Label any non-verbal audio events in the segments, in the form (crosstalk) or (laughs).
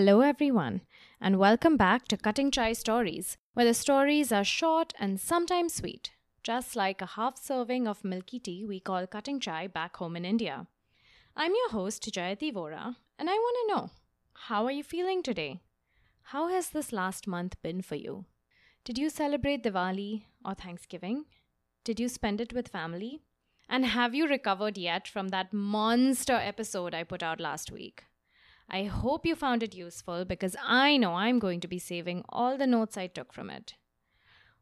Hello, everyone, and welcome back to Cutting Chai Stories, where the stories are short and sometimes sweet, just like a half serving of milky tea we call cutting chai back home in India. I'm your host, Jayati Vora, and I want to know how are you feeling today? How has this last month been for you? Did you celebrate Diwali or Thanksgiving? Did you spend it with family? And have you recovered yet from that monster episode I put out last week? I hope you found it useful because I know I'm going to be saving all the notes I took from it.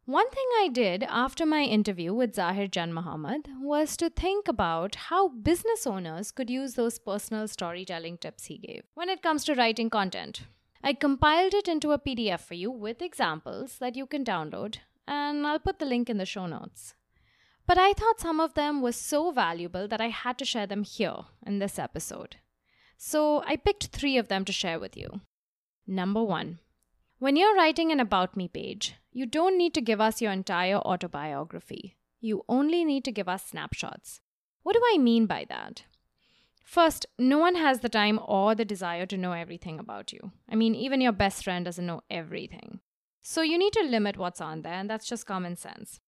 One thing I did after my interview with Zahir Jan Muhammad was to think about how business owners could use those personal storytelling tips he gave when it comes to writing content. I compiled it into a PDF for you with examples that you can download, and I'll put the link in the show notes. But I thought some of them were so valuable that I had to share them here in this episode. So I picked three of them to share with you. Number one, when you're writing an About Me page, you don't need to give us your entire autobiography. You only need to give us snapshots. What do I mean by that? First, no one has the time or the desire to know everything about you. I mean, even your best friend doesn't know everything. So you need to limit what's on there, and that's just common sense.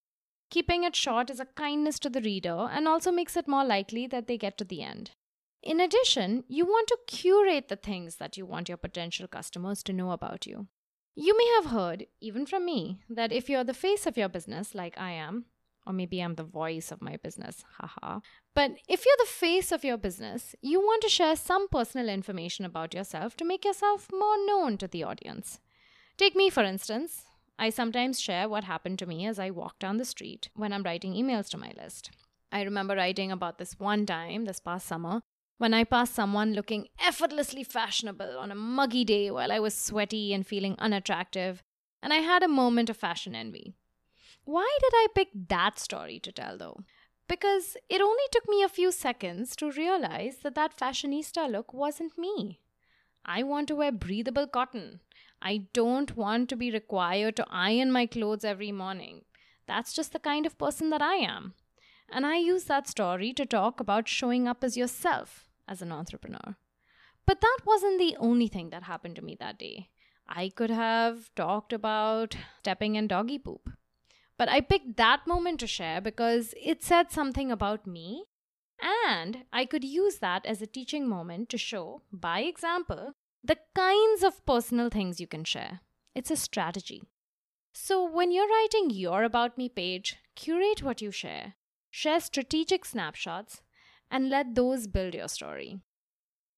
Keeping it short is a kindness to the reader and also makes it more likely that they get to the end. In addition, you want to curate the things that you want your potential customers to know about you. You may have heard, even from me, that if you're the face of your business, like I am, or maybe I'm the voice of my business, haha. But if you're the face of your business, you want to share some personal information about yourself to make yourself more known to the audience. Take me, for instance. I sometimes share what happened to me as I walk down the street when I'm writing emails to my list. I remember writing about this one time this past summer when I passed someone looking effortlessly fashionable on a muggy day while I was sweaty and feeling unattractive, and I had a moment of fashion envy. Why did I pick that story to tell though? Because it only took me a few seconds to realize that that fashionista look wasn't me. I want to wear breathable cotton. I don't want to be required to iron my clothes every morning. That's just the kind of person that I am. And I use that story to talk about showing up as yourself, as an entrepreneur. But that wasn't the only thing that happened to me that day. I could have talked about stepping in doggy poop. But I picked that moment to share because it said something about me, and I could use that as a teaching moment to show, by example, the kinds of personal things you can share. It's a strategy. So, when you're writing your About Me page, curate what you share, share strategic snapshots, and let those build your story.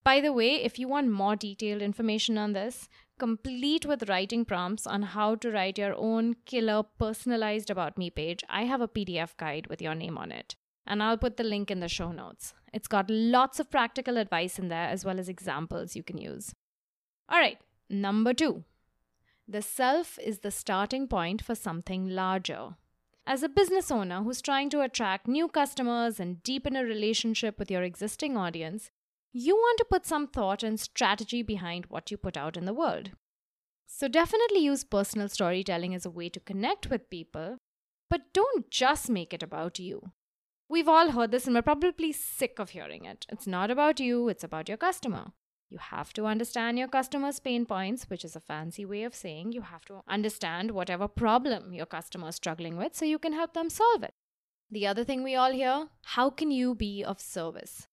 By the way, if you want more detailed information on this, complete with writing prompts on how to write your own killer personalized About Me page, I have a PDF guide with your name on it. And I'll put the link in the show notes. It's got lots of practical advice in there as well as examples you can use. All right, number two. The self is the starting point for something larger. As a business owner who's trying to attract new customers and deepen a relationship with your existing audience, you want to put some thought and strategy behind what you put out in the world. So, definitely use personal storytelling as a way to connect with people, but don't just make it about you. We've all heard this and we're probably sick of hearing it. It's not about you, it's about your customer. You have to understand your customer's pain points, which is a fancy way of saying you have to understand whatever problem your customer is struggling with so you can help them solve it. The other thing we all hear how can you be of service?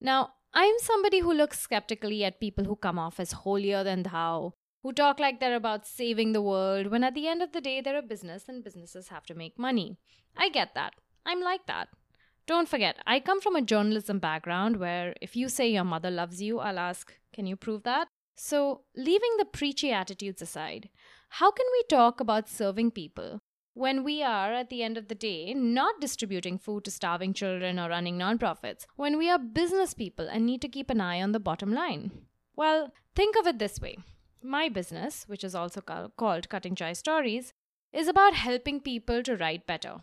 Now, I'm somebody who looks skeptically at people who come off as holier than thou, who talk like they're about saving the world when at the end of the day they're a business and businesses have to make money. I get that. I'm like that. Don't forget, I come from a journalism background where if you say your mother loves you, I'll ask, can you prove that? So, leaving the preachy attitudes aside, how can we talk about serving people when we are, at the end of the day, not distributing food to starving children or running nonprofits, when we are business people and need to keep an eye on the bottom line? Well, think of it this way my business, which is also called Cutting Chai Stories, is about helping people to write better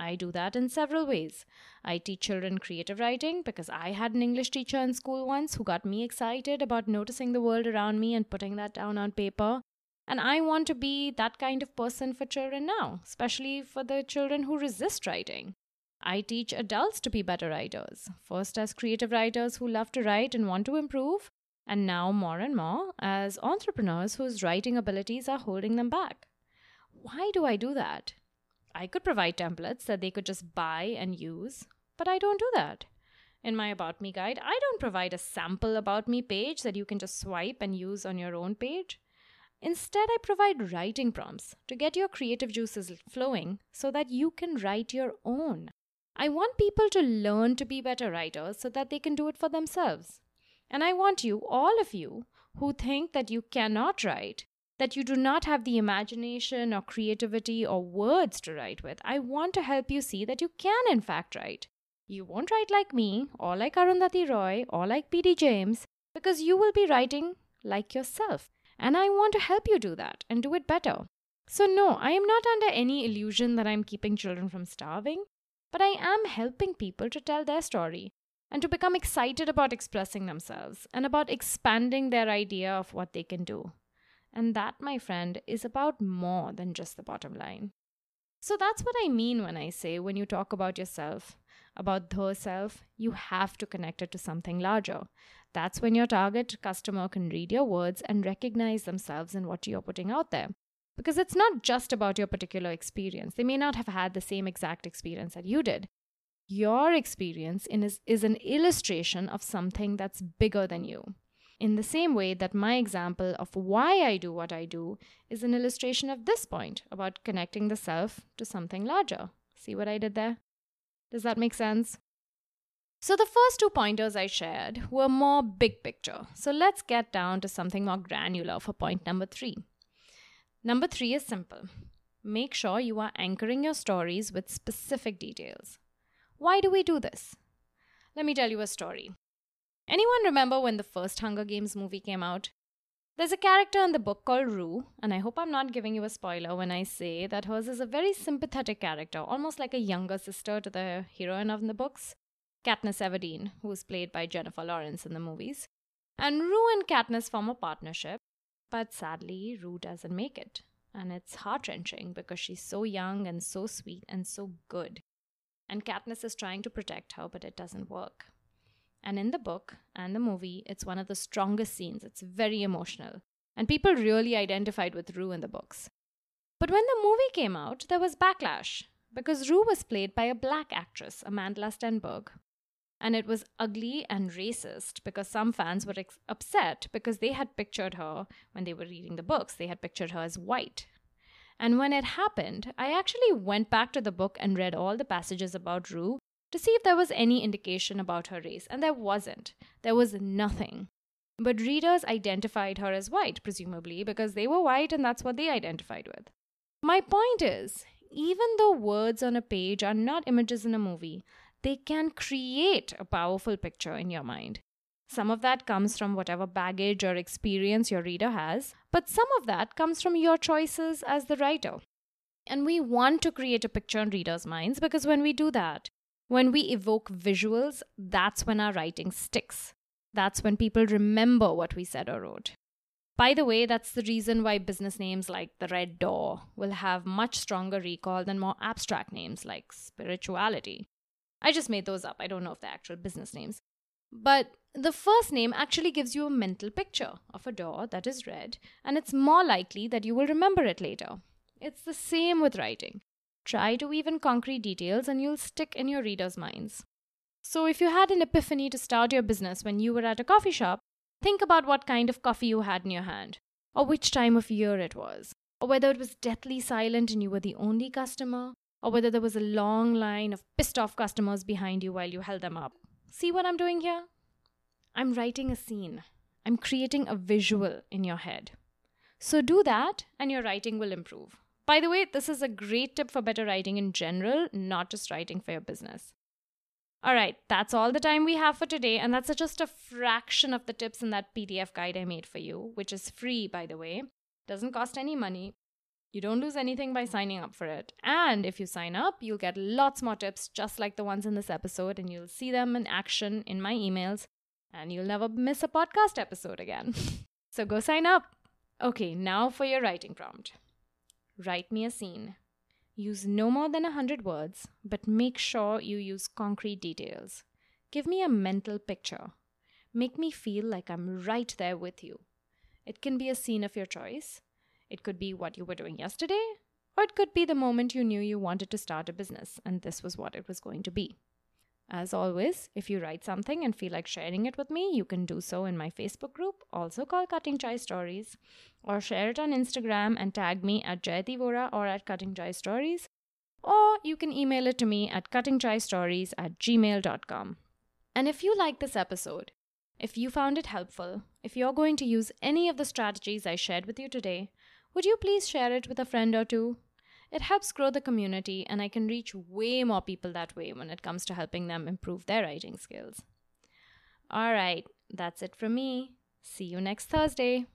I do that in several ways. I teach children creative writing because I had an English teacher in school once who got me excited about noticing the world around me and putting that down on paper. And I want to be that kind of person for children now, especially for the children who resist writing. I teach adults to be better writers, first as creative writers who love to write and want to improve, and now more and more as entrepreneurs whose writing abilities are holding them back. Why do I do that? I could provide templates that they could just buy and use, but I don't do that. In my About Me guide, I don't provide a sample About Me page that you can just swipe and use on your own page. Instead, I provide writing prompts to get your creative juices flowing so that you can write your own. I want people to learn to be better writers so that they can do it for themselves. And I want you, all of you, who think that you cannot write, that you do not have the imagination or creativity or words to write with, I want to help you see that you can, in fact, write. You won't write like me, or like Arundhati Roy, or like P.D. James, because you will be writing like yourself. And I want to help you do that and do it better. So, no, I am not under any illusion that I'm keeping children from starving, but I am helping people to tell their story and to become excited about expressing themselves and about expanding their idea of what they can do. And that, my friend, is about more than just the bottom line. So that's what I mean when I say when you talk about yourself, about the self, you have to connect it to something larger. That's when your target customer can read your words and recognize themselves in what you're putting out there. Because it's not just about your particular experience. They may not have had the same exact experience that you did, your experience is, is an illustration of something that's bigger than you. In the same way that my example of why I do what I do is an illustration of this point about connecting the self to something larger. See what I did there? Does that make sense? So, the first two pointers I shared were more big picture. So, let's get down to something more granular for point number three. Number three is simple make sure you are anchoring your stories with specific details. Why do we do this? Let me tell you a story. Anyone remember when the first Hunger Games movie came out? There's a character in the book called Rue, and I hope I'm not giving you a spoiler when I say that hers is a very sympathetic character, almost like a younger sister to the heroine of the books, Katniss Everdeen, who is played by Jennifer Lawrence in the movies. And Rue and Katniss form a partnership, but sadly, Rue doesn't make it. And it's heart wrenching because she's so young and so sweet and so good and Katniss is trying to protect her, but it doesn't work. And in the book and the movie, it's one of the strongest scenes. It's very emotional. And people really identified with Rue in the books. But when the movie came out, there was backlash because Rue was played by a black actress, Amanda Stenberg. And it was ugly and racist because some fans were ex- upset because they had pictured her, when they were reading the books, they had pictured her as white and when it happened, I actually went back to the book and read all the passages about Rue to see if there was any indication about her race, and there wasn't. There was nothing. But readers identified her as white, presumably, because they were white and that's what they identified with. My point is, even though words on a page are not images in a movie, they can create a powerful picture in your mind. Some of that comes from whatever baggage or experience your reader has, but some of that comes from your choices as the writer. And we want to create a picture in readers' minds because when we do that, when we evoke visuals, that's when our writing sticks. That's when people remember what we said or wrote. By the way, that's the reason why business names like the Red Door will have much stronger recall than more abstract names like spirituality. I just made those up. I don't know if they're actual business names. But the first name actually gives you a mental picture of a door that is red, and it's more likely that you will remember it later. It's the same with writing. Try to weave in concrete details, and you'll stick in your readers' minds. So, if you had an epiphany to start your business when you were at a coffee shop, think about what kind of coffee you had in your hand, or which time of year it was, or whether it was deathly silent and you were the only customer, or whether there was a long line of pissed off customers behind you while you held them up. See what I'm doing here? I'm writing a scene. I'm creating a visual in your head. So do that, and your writing will improve. By the way, this is a great tip for better writing in general, not just writing for your business. All right, that's all the time we have for today, and that's just a fraction of the tips in that PDF guide I made for you, which is free, by the way. Doesn't cost any money. You don't lose anything by signing up for it. And if you sign up, you'll get lots more tips just like the ones in this episode, and you'll see them in action in my emails, and you'll never miss a podcast episode again. (laughs) so go sign up. Okay, now for your writing prompt Write me a scene. Use no more than a 100 words, but make sure you use concrete details. Give me a mental picture. make me feel like I'm right there with you. It can be a scene of your choice. It could be what you were doing yesterday, or it could be the moment you knew you wanted to start a business and this was what it was going to be. As always, if you write something and feel like sharing it with me, you can do so in my Facebook group, also called Cutting Chai Stories, or share it on Instagram and tag me at Jayati Vora or at Cutting Chai Stories, or you can email it to me at cuttingchaistories at gmail.com. And if you like this episode, if you found it helpful, if you're going to use any of the strategies I shared with you today, would you please share it with a friend or two? It helps grow the community, and I can reach way more people that way when it comes to helping them improve their writing skills. All right, that's it from me. See you next Thursday.